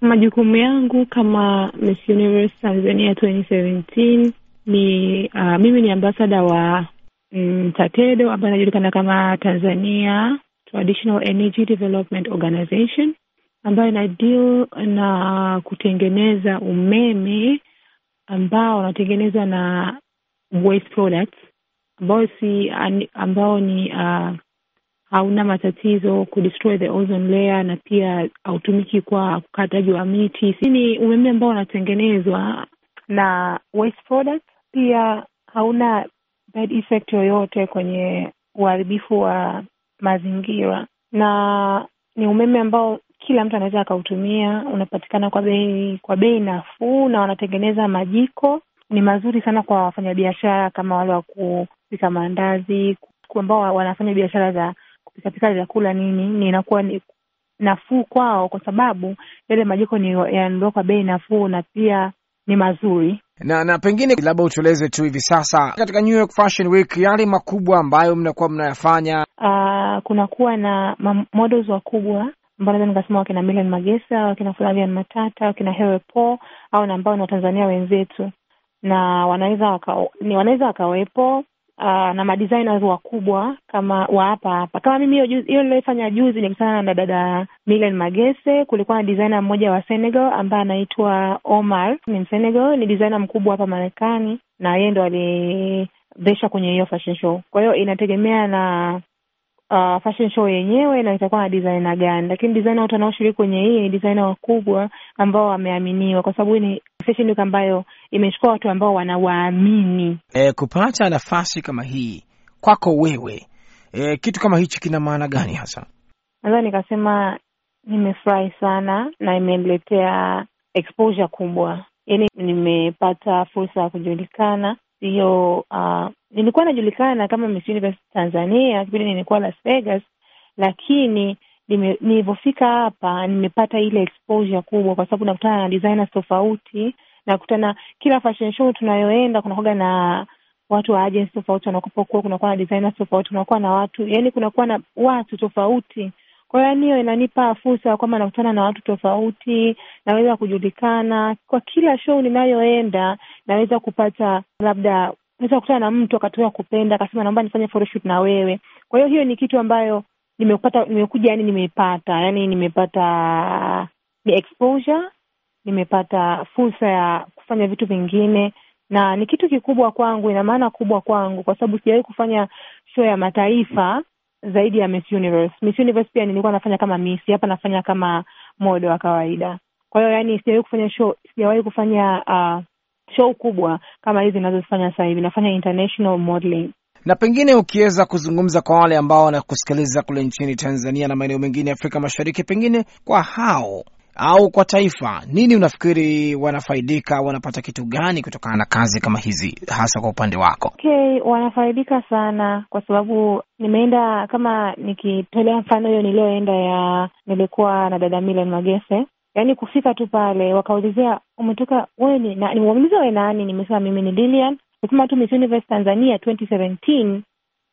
Majukumu yangu kama Miss Universe Tanzania 2017 ni uh, mimi ni ambasada wa mm, TATEDO ambayo inajulikana kama Tanzania Traditional Energy Development Organization ambayo ina deal na kutengeneza umeme ambao unatengenezwa na waste products ambao si ambao ni uh, hauna matatizo kudestroy the ozone layer na pia hautumiki kwa ukataji wa miti. Ni umeme ambao unatengenezwa na waste product, pia hauna bad effect yoyote kwenye uharibifu wa mazingira, na ni umeme ambao kila mtu anaweza akautumia. Unapatikana kwa bei kwa bei nafuu, na wanatengeneza majiko ni mazuri sana kwa wafanyabiashara kama wale wa kupika maandazi, ambao wanafanya biashara za kupikapika vyakula nini, ni inakuwa ni nafuu kwao, kwa sababu yale majiko ni yananunuliwa kwa bei nafuu na pia ni mazuri. Na na pengine labda utueleze tu hivi sasa katika New York Fashion Week yale makubwa ambayo mnakuwa mnayafanya. Uh, kunakuwa na models wakubwa ambao naweza nikasema wakina Milan Magesa, wakina Flavian Matata, wakina Hewe Paul au na ambao ni Watanzania wenzetu, na wanaweza waka, ni wanaweza wakawepo uh, na madesigners wakubwa kama wa hapa hapa kama mimi. Hiyo niliyofanya juzi nikutana na dada Milen Magese. Kulikuwa na designer mmoja wa Senegal ambaye anaitwa Omar, ni Msenegal, ni designer mkubwa hapa Marekani, na yeye ndo alivesha kwenye hiyo fashion show. Kwa hiyo inategemea na uh, fashion show yenyewe na itakuwa na designer gani, lakini designer wote wanaoshiriki kwenye hii ni designer wakubwa ambao wameaminiwa, kwa sababu ni fashion week ambayo imechukua watu ambao wanawaamini. E, kupata nafasi kama hii kwako wewe, e, kitu kama hichi kina maana gani hasa? Naweza nikasema nimefurahi sana na imeniletea exposure kubwa, yaani nimepata fursa ya kujulikana hiyo uh, nilikuwa najulikana kama Miss Universe Tanzania kipindi nilikuwa Las Vegas, lakini nilivyofika hapa nimepata ile exposure kubwa, kwa sababu nakutana na designers tofauti, nakutana kila fashion show tunayoenda kunakuwa na watu wa agency tofauti wanakupokuwa, kunakuwa na designers tofauti, kunakuwa na watu yani, kunakuwa na watu tofauti. Kwa hiyo hiyo inanipa fursa kwamba nakutana na watu tofauti, naweza kujulikana kwa kila show ninayoenda, naweza kupata labda, naweza kukutana na mtu akatoka kupenda akasema naomba nifanye photoshoot na wewe. Kwa hiyo hiyo ni kitu ambayo nimepata, nimekuja yani nimepata yani nimepata ni exposure, nimepata fursa ya kufanya vitu vingine, na ni kitu kikubwa kwangu, ina maana kubwa kwangu kwa sababu sijawahi kufanya show ya mataifa zaidi ya Miss Universe. Miss Universe pia nilikuwa nafanya kama Miss, hapa nafanya kama modo wa kawaida. Kwa hiyo yani sijawahi kufanya show, sijawahi kufanya uh, show kubwa kama hizi ninazozifanya sasa hivi. Nafanya international modeling. Na pengine ukiweza kuzungumza kwa wale ambao wanakusikiliza kule nchini Tanzania na maeneo mengine ya Afrika Mashariki, pengine kwa hao au kwa taifa, nini unafikiri wanafaidika, wanapata kitu gani kutokana na kazi kama hizi, hasa kwa upande wako? Okay, wanafaidika sana kwa sababu nimeenda, kama nikitolea mfano hiyo niliyoenda ya, nilikuwa na dada Milan Magese, yaani kufika tu pale wakaulizia umetoka wewe ni na, nimeuliza wewe nani, nimesema mimi ni Lilian, nasema tu Miss Universe Tanzania 2017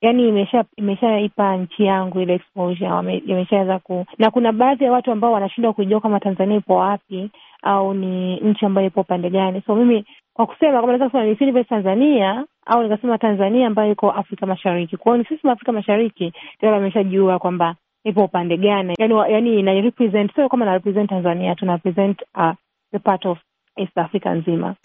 yani imesha imeshaipa nchi yangu ile exposure, imeshaweza ku na kuna baadhi ya watu ambao wanashindwa kujua kama Tanzania ipo wapi au ni nchi ambayo ipo upande gani. So mimi kwa kusema kama naweza kusema Miss Universe Tanzania au nikasema Tanzania ambayo iko Afrika Mashariki, kwa ni sisi Afrika Mashariki tayari wameshajua kwamba ipo upande gani, yani yani ina represent, sio kama na represent Tanzania, tuna represent uh, the part of East Africa nzima.